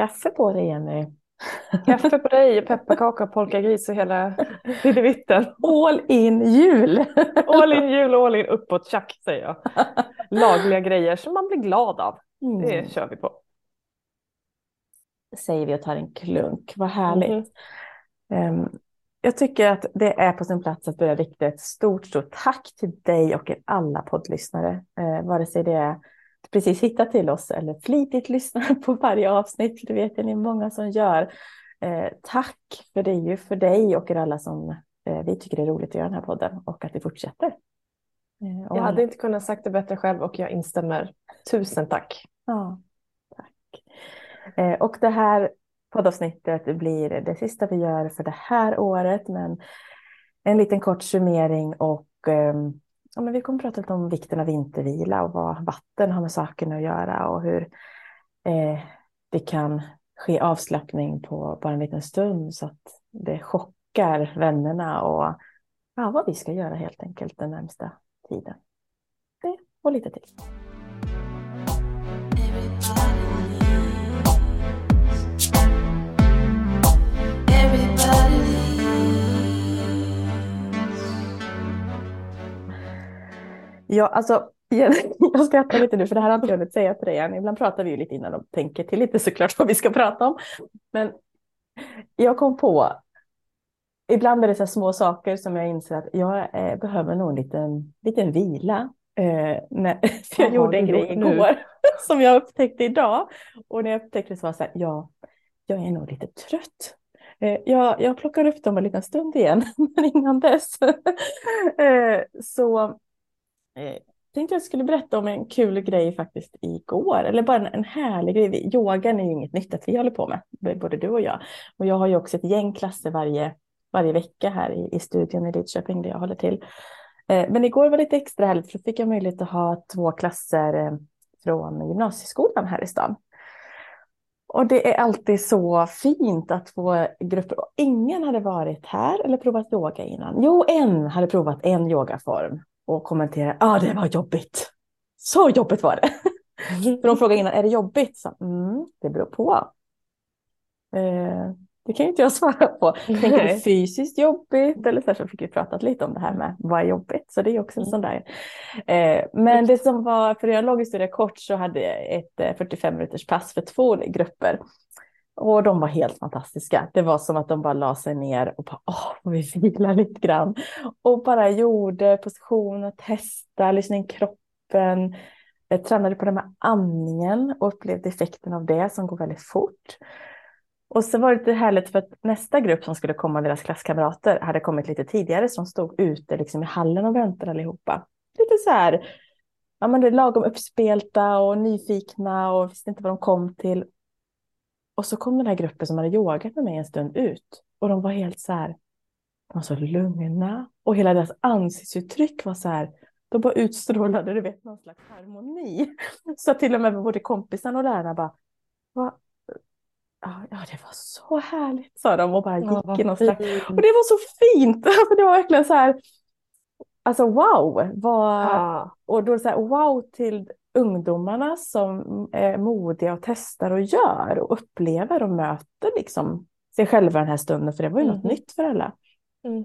Kaffe på dig Jenny. Kaffe på dig, pepparkaka, polkagris och hela videvitten. All in jul! all in jul all in uppåt tjack säger jag. Lagliga grejer som man blir glad av. Mm. Det kör vi på. Säger vi och tar en klunk, vad härligt. Mm. Um, jag tycker att det är på sin plats att börja rikta ett stort, stort tack till dig och er alla poddlyssnare. Eh, vare sig det är precis hittat till oss eller flitigt lyssnar på varje avsnitt. Det vet jag ni är många som gör. Eh, tack för det är ju för dig och er alla som eh, vi tycker det är roligt att göra den här podden och att vi fortsätter. Eh, jag hade inte kunnat sagt det bättre själv och jag instämmer. Tusen tack. Ja, tack. Eh, och det här poddavsnittet blir det sista vi gör för det här året, men en liten kort summering och ehm, ja, men vi kommer prata lite om vikten av vintervila och vad vatten har med saken att göra och hur eh, det kan ske avslappning på bara en liten stund så att det chockar vännerna och ja, vad vi ska göra helt enkelt den närmsta tiden. Det och lite till. Ja, alltså jag skrattar lite nu för det här har inte jag hunnit säga till dig än. Ibland pratar vi ju lite innan och tänker till lite såklart vad vi ska prata om. Men jag kom på, ibland är det så små saker som jag inser att jag eh, behöver nog en liten, liten vila. Eh, när, för jag gjorde en grej igår som jag upptäckte idag. Och när jag upptäckte så var det så här, ja, jag är nog lite trött. Eh, jag, jag plockar upp dem en liten stund igen, men innan dess. eh, så Eh, tänkte jag skulle berätta om en kul grej faktiskt igår, eller bara en, en härlig grej. Yogan är ju inget nytt att vi håller på med, både du och jag. Och jag har ju också ett gäng klasser varje, varje vecka här i, i studion i Lidköping där jag håller till. Eh, men igår var det lite extra härligt för då fick jag möjlighet att ha två klasser eh, från gymnasieskolan här i stan. Och det är alltid så fint att få grupper. Ingen hade varit här eller provat yoga innan. Jo, en hade provat en yogaform och kommenterade, ja ah, det var jobbigt. Så jobbigt var det. För de frågade innan, är det jobbigt? Så, mm, det beror på. Eh, det kan inte jag svara på. Tänker det fysiskt jobbigt? Eller så, så fick vi pratat lite om det här med vad är jobbigt. Så det är också en sån där. Eh, men det som var, för att göra en lång historia kort så hade jag ett 45 eh, minuters pass för två grupper. Och de var helt fantastiska. Det var som att de bara la sig ner och bara, åh, vi vilar lite grann. Och bara gjorde positioner, testade, lyssnade in kroppen. Jag tränade på den här andningen och upplevde effekten av det som går väldigt fort. Och så var det lite härligt för att nästa grupp som skulle komma, deras klasskamrater, hade kommit lite tidigare som stod ute liksom i hallen och väntade allihopa. Lite så här, ja men det är lagom uppspelta och nyfikna och visste inte vad de kom till. Och så kom den här gruppen som hade yogat med mig en stund ut. Och de var helt så här, de var så lugna. Och hela deras ansiktsuttryck var så här, de bara utstrålade, du vet, någon slags harmoni. Så till och med både kompisarna och lärarna bara, Va? Ja, det var så härligt, sa de och bara gick ja, i någon slags... Och det var så fint! Alltså, det var verkligen så här, alltså wow! Vad... Ja. Och då så här, wow till ungdomarna som är modiga och testar och gör och upplever och möter liksom sig själva den här stunden, för det var ju mm. något nytt för alla. Mm.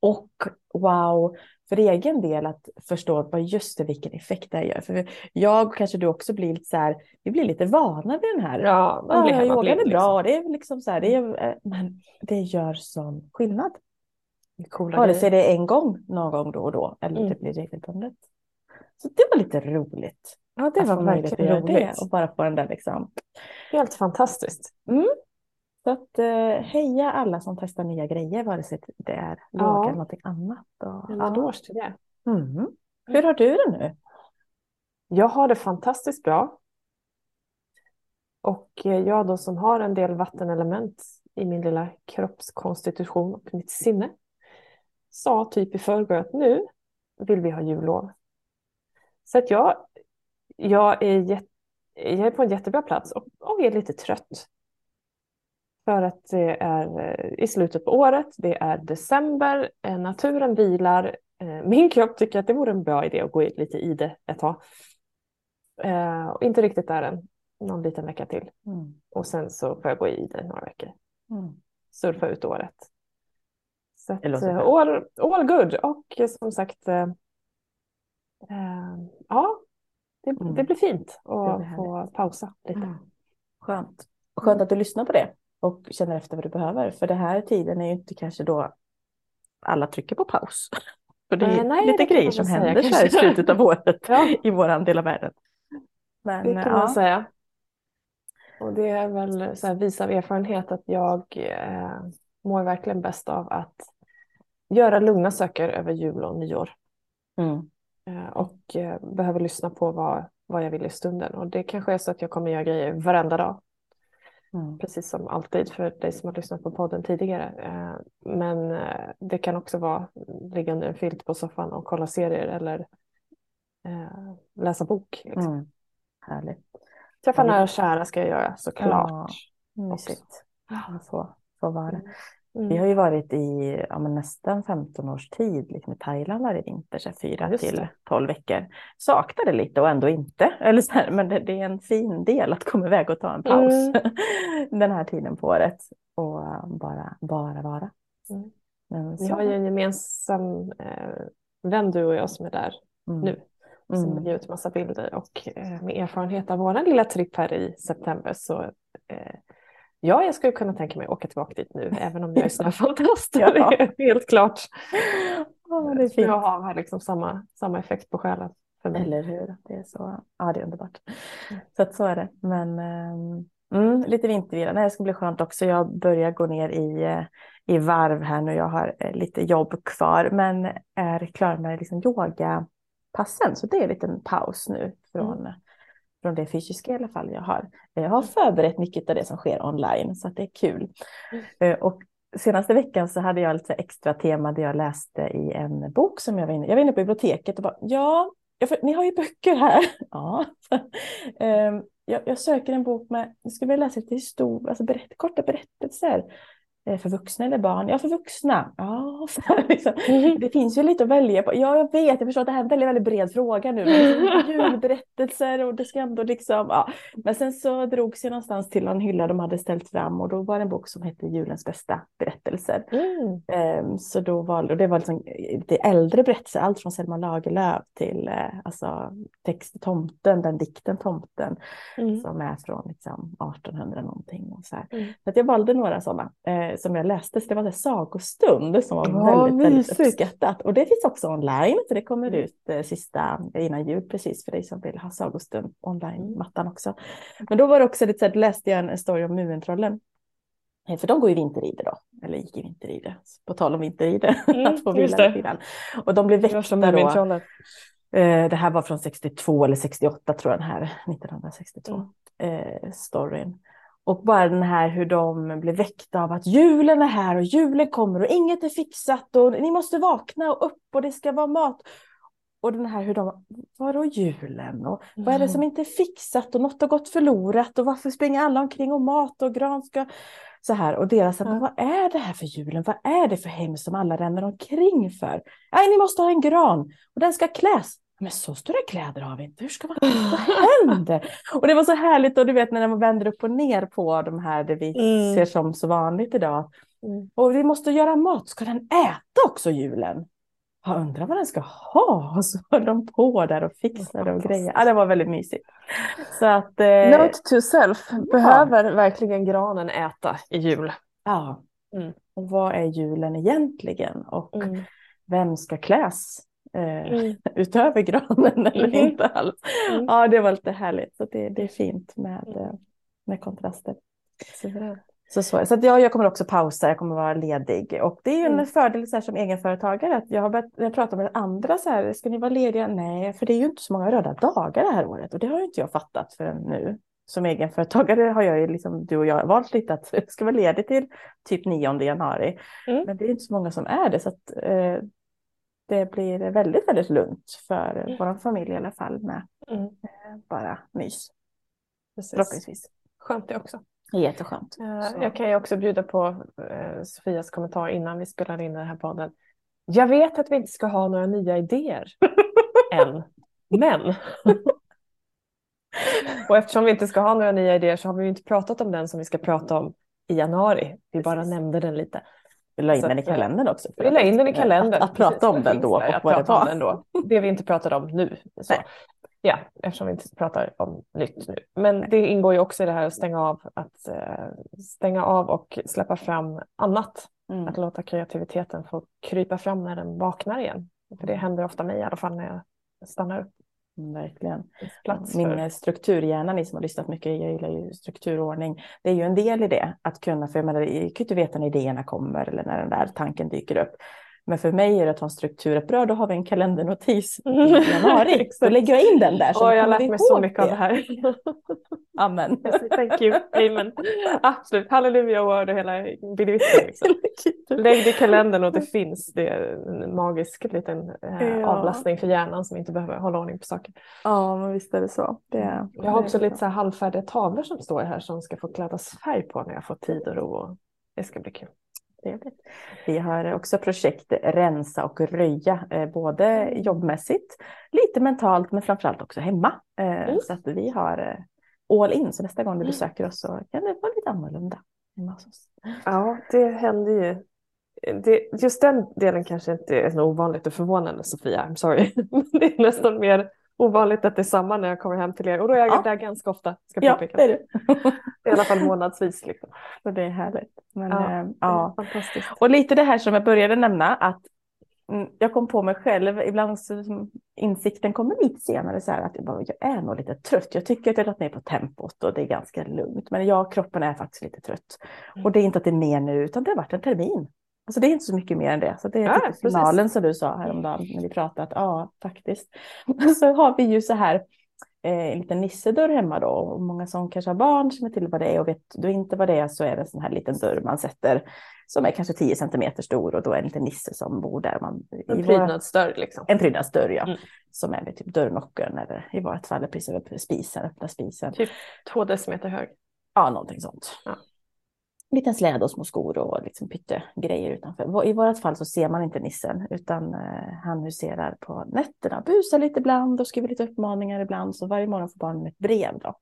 Och wow, för egen del att förstå bara just det, vilken effekt det gör. För jag och kanske du också blir lite så här, vi blir lite vana vid den här. Ja, man blir ja, yogan är bra, liksom. det är liksom så här, det är, eh, men det gör sån skillnad. Vare sig det är en gång någon gång då och då eller mm. det blir regelbundet. Så det var lite roligt. Ja, det var verkligen roligt. Det och bara få den där liksom. Helt fantastiskt. Mm. Så att eh, heja alla som testar nya grejer, vare sig det är yoga ja. eller någonting annat. Och, en eloge till det. Mm. Hur har du det nu? Jag har det fantastiskt bra. Och eh, jag då som har en del vattenelement i min lilla kroppskonstitution och mitt sinne sa typ i förrgår att nu vill vi ha jullov. Så att jag, jag, är, jätt, jag är på en jättebra plats och, och är lite trött. För att det är eh, i slutet på året, det är december, eh, naturen vilar. Eh, min kropp tycker att det vore en bra idé att gå lite i det ett tag. Och inte riktigt där än. någon liten vecka till. Mm. Och sen så får jag gå i det några veckor. Mm. Surfa ut året. Så att, all, all good. Och som sagt, ja, det, Mm. det blir fint att få pausa lite. Mm. Skönt. Och Skönt att du lyssnar på det och känner efter vad du behöver. För det här tiden är ju inte kanske då alla trycker på paus. För det är nej, lite grejer man som händer så här i slutet av året Ja. i vår del av världen. Men Det kan man ja, säga. Och det är väl så här, vis av erfarenhet att jag eh, mår verkligen bäst av att göra lugna söker över jul och nyår. mm, och eh, behöver lyssna på vad, vad jag vill i stunden. Och det kanske är så att jag kommer göra grejer varenda dag. mm, Precis som alltid för dig som har lyssnat på podden tidigare. Eh, men eh, det kan också vara ligga under en filt på soffan och kolla serier eller eh, läsa bok. Liksom. mm. Härligt. Träffa Ja, det- nära och kära ska jag göra såklart. Mysigt. Att få, få vara. Mm. Vi har ju varit i ja, nästan 15 års tid liksom i Thailand varje vinter, så här Ja, fyra just till det. 12 veckar. Saknar det lite och ändå inte. Eller så här, men det, det är en fin del att komma iväg och ta en paus Mm. den här tiden på året. Och äh, bara, bara vara. Mm. Men Vi så. har ju en gemensam eh, vän du och jag som är där Mm. nu. Som Mm. lägger ut massa bilder och eh, med erfarenhet av vår lilla tripp här i september så eh, ja, jag skulle kunna tänka mig att åka tillbaka dit nu även om jag är snöfantast. Ja. Det är helt klart. Ja, det är fint. hav har liksom samma, samma effekt på själen för mig. Eller hur? Det är så. Ja, det är underbart. Mm. Så att så är det. Men ehm, mm, lite vintervila. Nej, det ska bli skönt också. Jag börjar gå ner i, eh, i varv här nu. Jag har eh, lite jobb kvar, men är klar med liksom yogapassen. Så det är en liten paus nu från, från det fysiska i alla fall jag har. Jag har förberett mycket av det som sker online, så att det är kul. Eh, Och senaste veckan så hade jag lite extra tema där jag läste i en bok som jag var inne Jag var inne på biblioteket och bara, ja, för, ni har ju böcker här. Ja. Ehm, jag, jag söker en bok med, jag skulle vilja läsa lite historia, alltså berätt, korta berättelser. Eh, För vuxna eller barn? Ja, för vuxna. Ja, liksom. Det finns ju lite att välja på. Ja, jag vet, jag förstår att det här är en väldigt, väldigt bred fråga nu. Liksom, julberättelser och det ska ändå liksom, ja. Men sen så drogs jag någonstans till en hylla de hade ställt fram och då var det en bok som hette Julens bästa berättelser. Mm. Ehm, Så då valde, och det var liksom lite äldre berättelser, allt från Selma Lagerlöf till eh, alltså, text Tomten, den dikten Tomten Mm. som är från liksom 1800 någonting. Och så. Mm. Så att jag valde några sådana eh, som jag läste, så det var en sagostund som var Ja, väldigt, väldigt uppskattat. Och det finns också online, så det kommer Mm. ut eh, sista innan jul precis för dig som vill ha sagostund online, Mm. också. Men då var det också lite så här, läste jag en, en story om Mumintrollen. Eh, För de går ju vinterrider då, eller gick i vinterrider, på tal om vinterrider, Mm, att få vila lite grann. Och de blev väckta då. Eh, Det här var från 62 eller 68 tror jag den här, 1962 Mm. eh, storyn. Och bara den här hur de blev väckta av att julen är här och julen kommer och inget är fixat och ni måste vakna och upp och det ska vara mat. Och den här hur de, vadå julen och vad är det som inte är fixat och något har gått förlorat och varför springer alla omkring och mat och gran ska så här och deras, men vad är det här för julen? Vad är det för hem som alla ränner omkring för? Nej, ni måste ha en gran och den ska kläs. Men så stora kläder har vi inte. Hur ska man, vad händer? Och det var så härligt och du vet när man vänder upp och ner på de här det vi Mm. ser som så vanligt idag. Mm. Och vi måste göra mat. Ska den äta också julen? Jag undrar vad den ska ha. Och så höll de på där och fixade och grejer. Ja, det var väldigt mysigt. Så att, eh, Note to self, behöver verkligen granen äta i jul? ja. Mm. Och vad är julen egentligen? Och Mm. vem ska kläs? Eh, Mm. utöver granen eller Mhm. inte alls. Mm. Ja, det var lite härligt. Så det, det är fint med, eh, med kontraster. Så, så, så att jag, jag kommer också pausa, jag kommer vara ledig. Och det är ju en Mm. fördel så här, som egenföretagare att jag har börjat jag pratar med andra så här, ska ni vara lediga? Nej, för det är ju inte så många röda dagar det här året och det har ju inte jag fattat förrän nu. Som egenföretagare har jag ju liksom, du och jag, valt lite att jag ska vara ledig till typ 9 januari. Mm. Men det är inte så många som är det så att eh, det blir väldigt, väldigt lugnt för Mm. vår familj i alla fall med Mm. eh, bara mys. Precis. Förhoppningsvis. Skönt det också. Jätteskönt. Eh, Så. Jag kan ju också bjuda på eh, Sofias kommentar innan vi spelar in den här podden. Jag vet att vi inte ska ha några nya idéer än, men Och eftersom vi inte ska ha några nya idéer så har vi ju inte pratat om den som vi ska prata om i januari. Vi bara Precis. nämnde den lite. Vi la in Så den i eh, kalendern också. Vi la in den i kalendern. Att, att prata om den då och vad det var. den då. Det vi inte pratade om nu. Så. Nej. Ja, eftersom vi inte pratar om nytt nu. Men det ingår ju också i det här att stänga av, att eh, stänga av och släppa fram annat. Mm. Att låta kreativiteten få krypa fram när den vaknar igen. För det händer ofta mig i alla fall när jag stannar upp. Mm, Verkligen. Min eh, strukturhjärna, ni som har lyssnat mycket, jag gillar ju strukturordning. Det är ju en del i det, att kunna, för jag menar, jag kan ju inte veta när idéerna kommer eller när den där tanken dyker upp. Men för mig är det att ha en struktur, att bra, då har vi en kalendernotis i januari. Exakt. då lägger jag in den där. så Åh, jag har lärt mig så mycket av det här. Amen. Thank you, amen. Absolut, halleluja och det hela bilvitten. Liksom. Lägg det i kalendern och det finns. Det är en magisk liten eh, Ja. avlastning för hjärnan som inte behöver hålla ordning på saker. Ja, men visst är det så. Det, Jag har också det är lite så här halvfärdiga tavlor som står här som ska få klädas färg på när jag får tid och ro. Och det ska bli kul. Trevligt. Vi har också projekt rensa och röja, eh, både Mm. jobbmässigt, lite mentalt, men framförallt också hemma. Eh, Mm. Så att vi har eh, all in, så nästa gång du Mm. besöker oss så kan det vara lite annorlunda hemma hos oss. Ja, det händer ju. Det, just den delen kanske inte är så ovanligt och förvånande Sofia, I'm sorry. Det är nästan mer ovanligt att det är samma när jag kommer hem till er och då är jag Ja. där ganska ofta. Ska Ja, påpeka. det är det. I alla fall månadsvis. Liksom. Så det är härligt. Men, Ja, Det ja. Fantastiskt. Och lite det här som jag började nämna, att mm, jag kom på mig själv, ibland så, insikten kommer lite senare, så här, att jag, bara, jag är nog lite trött. Jag tycker att jag har ner på tempot och det är ganska lugnt. Men jag, kroppen är faktiskt lite trött. Mm. Och det är inte att det är mer nu, utan det har varit en termin. Alltså det är inte så mycket mer än det. Så det är Ja, typ finalen som du sa häromdagen när vi pratade, att ja, faktiskt. Så har vi ju så här eh, en liten nissedörr hemma då. Och många som kanske har barn känner till vad det är och vet du inte vad det är så är det en sån här liten dörr man sätter som är kanske 10 centimeter stor och då är det en liten nisse som bor där. Man, En våra- prydnadsdörr liksom. en prydnadsdörr, ja. Mm. Som är vid typ dörrnockern eller i vårt fall precis över spisen, öppna spisen. Typ två decimeter hög. Ja, någonting sånt. Ja. Liten släde och små skor och liksom pyttegrejer utanför. I vårt fall så ser man inte nissen utan eh, han huserar på nätterna, busar lite ibland och skriver lite uppmaningar ibland. Så varje morgon får barnen ett brev då.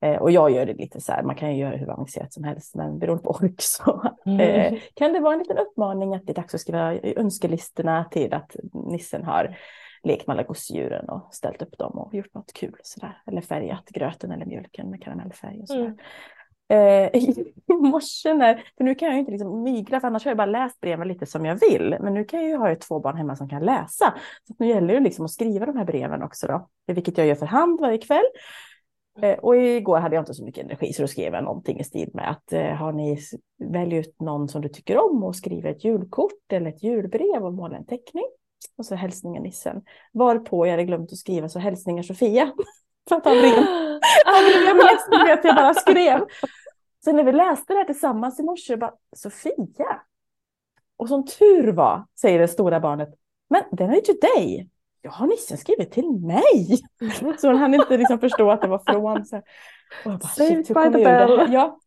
Eh, och jag gör det lite så här, man kan ju göra hur avancerat som helst, men beroende på ork så eh, kan det vara en liten uppmaning att det är dags att skriva önskelistorna till att nissen har lekt med alla gosedjuren och ställt upp dem och gjort något kul sådär. Eller färgat gröten eller mjölken med karamellfärg och sådär. Mm. Eh, I morse när, för nu kan jag ju inte liksom mygla, för annars har jag bara läst breven lite som jag vill. Men nu kan jag ju ha två barn hemma som kan läsa. Så att nu gäller det liksom att skriva de här breven också då. Vilket jag gör för hand varje kväll. Eh, och igår hade jag inte så mycket energi så då skrev jag någonting i stil med att eh, har ni välj ut någon som du tycker om och skriver ett julkort eller ett julbrev och måla en teckning. Och så hälsningar nissen. Varpå jag hade glömt att skriva så hälsningar Sofia. för att han ringde. han ringde mest att jag bara skrev. Så när vi läste det här tillsammans i morse, bara Sofia. Och som tur var, säger det stora barnet, men den är ju till dig. Jag har nissen skrivit till mig. Så hon hann inte liksom förstå att det var från. Så. Och jag bara, shit, hur kommer jag? Ja.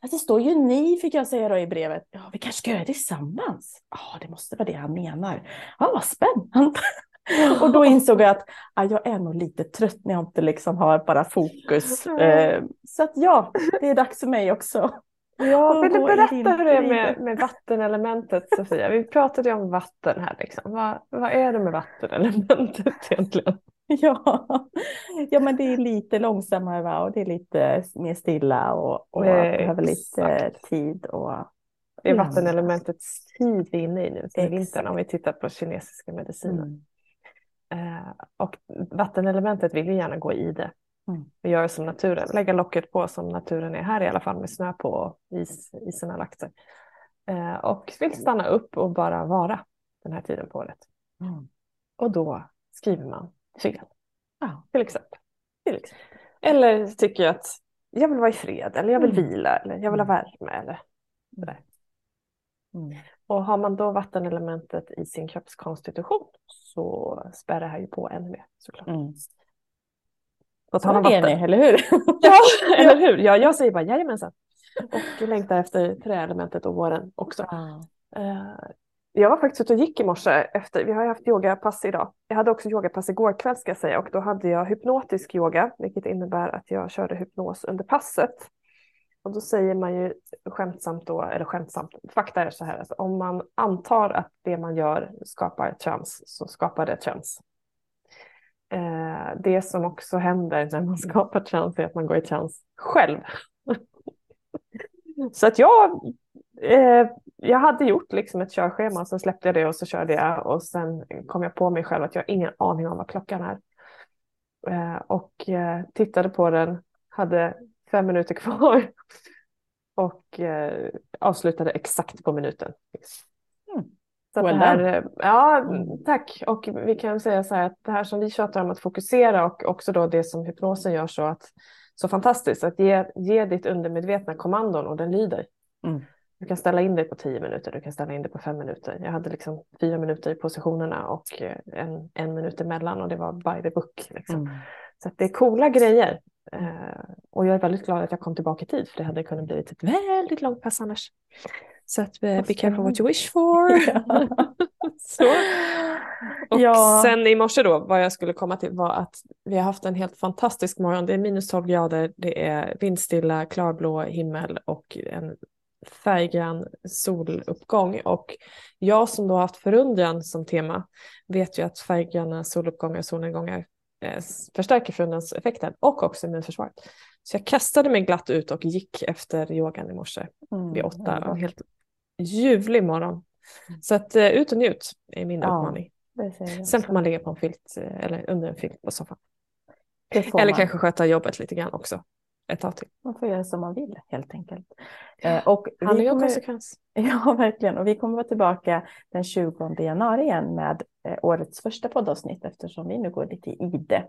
Fast det står ju ni, fick jag säga då i brevet. Ja, vi kanske ska göra det tillsammans. Ja, det måste vara det han menar. Ja, vad spännande. Och då insåg jag att ja, jag är nog lite trött när jag inte liksom har bara fokus. Eh, så att ja, det är dags för mig också. Ja, vill du berätta hur det är med, med vattenelementet Sofia? Vi pratade ju om vatten här liksom. Vad, vad är det med vattenelementet egentligen? Ja. ja, men det är lite långsammare va? och det är lite mer stilla och, och Nej, behöver lite exakt. tid. Och... Det är vattenelementets tid vi är inne i nu, är vintern om vi tittar på kinesiska mediciner. Mm. Eh, och vattenelementet vill ju gärna gå i det Mm. och göra som naturen, lägga locket på som naturen är här i alla fall med snö på och is, isen har lagt sig. Eh, och vill stanna upp och bara vara den här tiden på året. Mm. Och då skriver man fel Ja, till exempel. till exempel. Eller tycker jag att jag vill vara i fred eller jag vill Mm. vila eller jag vill ha värme eller sådär. Mm. Och har man då vattenelementet i sin kroppskonstitution så spär det här ju på ännu mer såklart. Mm. På tal om vatten. ni, eller hur? Ja, eller hur? Ja, jag säger bara jajamensan. Och längtar efter träelementet och våren också. Eh, jag var faktiskt ute och gick i morse efter, vi har ju haft yogapass idag. Jag hade också yogapass igår kväll ska jag säga och då hade jag hypnotisk yoga, vilket innebär att jag körde hypnos under passet. Och då säger man ju skämtsamt då, eller skämtsamt, fakta är så här, alltså, om man antar att det man gör skapar trans så skapar det trans. Eh, det som också händer när man skapar trans är att man går i trans själv. så att jag eh, jag hade gjort liksom ett körschema, och så släppte jag det och så körde jag och sen kom jag på mig själv att jag har ingen aning om vad klockan är. Eh, och eh, tittade på den, hade fem minuter kvar och eh, avslutade exakt på minuten. Mm. Så well här, ja, mm. tack. Och vi kan säga så här att det här som vi tjatar om att fokusera och också då det som hypnosen gör så, att, så fantastiskt, att ge, ge ditt undermedvetna kommandon och den lyder. Mm. Du kan ställa in dig på tio minuter, du kan ställa in dig på fem minuter. Jag hade liksom fyra minuter i positionerna och eh, en, en minut emellan och det var by the book. Liksom. Mm. Så det är coola grejer. Eh, och jag är väldigt glad att jag kom tillbaka i tid för det hade kunnat bli ett väldigt långt pass annars. Så att uh, be careful what you wish for. så. Och ja. sen i morse då, vad jag skulle komma till var att vi har haft en helt fantastisk morgon. Det är minus 12 grader, det är vindstilla, klarblå himmel och en färggrann soluppgång och jag som då har haft förundran som tema vet ju att färggranna soluppgångar och solnedgångar förstärker förundranseffekten och också immunförsvaret. Så jag kastade mig glatt ut och gick efter yogan i morse mm, vid åtta. En helt ljuvlig morgon. Mm. Så att uh, ut och njut är min ja, uppmaning. Sen får man ligga på en filt eh, eller under en filt på soffan. Eller man. kanske sköta jobbet lite grann också ett tag till. Man får göra som man vill helt enkelt. Eh, och Handling och konsekvens. Ja, verkligen. Och vi kommer vara tillbaka den 20 januari igen med eh, årets första poddavsnitt eftersom vi nu går lite i det.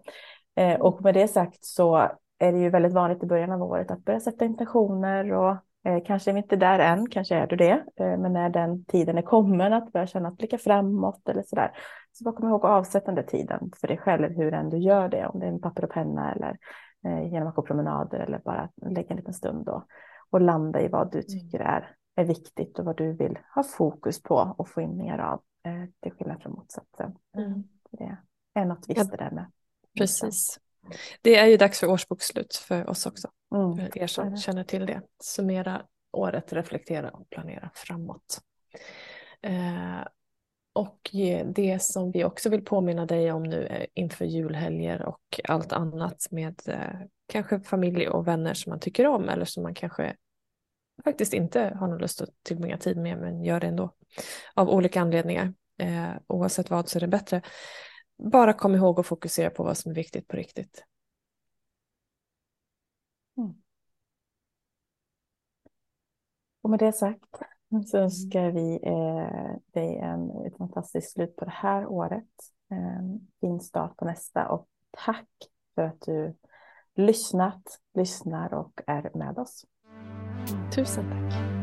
Eh, och med det sagt så är det ju väldigt vanligt i början av året att börja sätta intentioner och eh, kanske är vi inte där än, kanske är du det, eh, men när den tiden är kommen att börja känna att blicka framåt eller sådär. Så bara kom ihåg att avsätta den där tiden för dig själv, hur än du gör det, om det är en papper och penna eller genom att gå promenader eller bara lägga en liten stund då och landa i vad du mm. tycker är, är viktigt och vad du vill ha fokus på och få in mer av eh, till skillnad från motsatsen. Mm. Det är något visst det där med. Precis. Det är ju dags för årsbokslut för oss också. Mm. För er som känner till det. Summera året, reflektera och planera framåt. Eh, och eh, det som vi också vill påminna dig om nu eh, inför julhelger och allt annat med eh, kanske familj och vänner som man tycker om eller som man kanske faktiskt inte har någon lust att tillbringa tid med men gör det ändå av olika anledningar. Eh, oavsett vad så är det bättre. Bara kom ihåg att fokusera på vad som är viktigt på riktigt. Mm. Och med det sagt så önskar vi eh, dig en, ett fantastiskt slut på det här året. Eh, fin start på nästa och tack för att du lyssnat, lyssnar och är med oss. Tusen tack.